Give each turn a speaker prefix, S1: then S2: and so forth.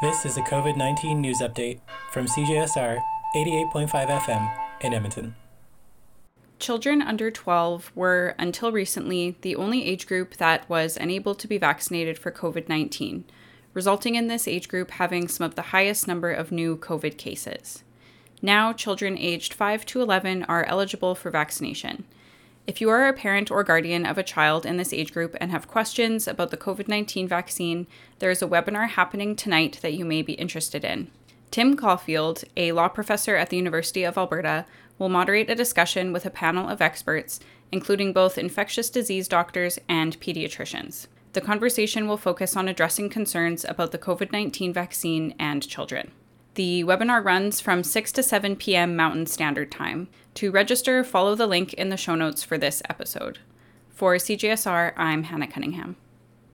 S1: This is a COVID 19 news update from CJSR 88.5 FM in Edmonton.
S2: Children under 12 were, until recently, the only age group that was unable to be vaccinated for COVID 19, resulting in this age group having some of the highest number of new COVID cases. Now, children aged 5 to 11 are eligible for vaccination. If you are a parent or guardian of a child in this age group and have questions about the COVID 19 vaccine, there is a webinar happening tonight that you may be interested in. Tim Caulfield, a law professor at the University of Alberta, will moderate a discussion with a panel of experts, including both infectious disease doctors and pediatricians. The conversation will focus on addressing concerns about the COVID 19 vaccine and children. The webinar runs from 6 to 7 p.m. Mountain Standard Time. To register, follow the link in the show notes for this episode. For CJSR, I'm Hannah Cunningham.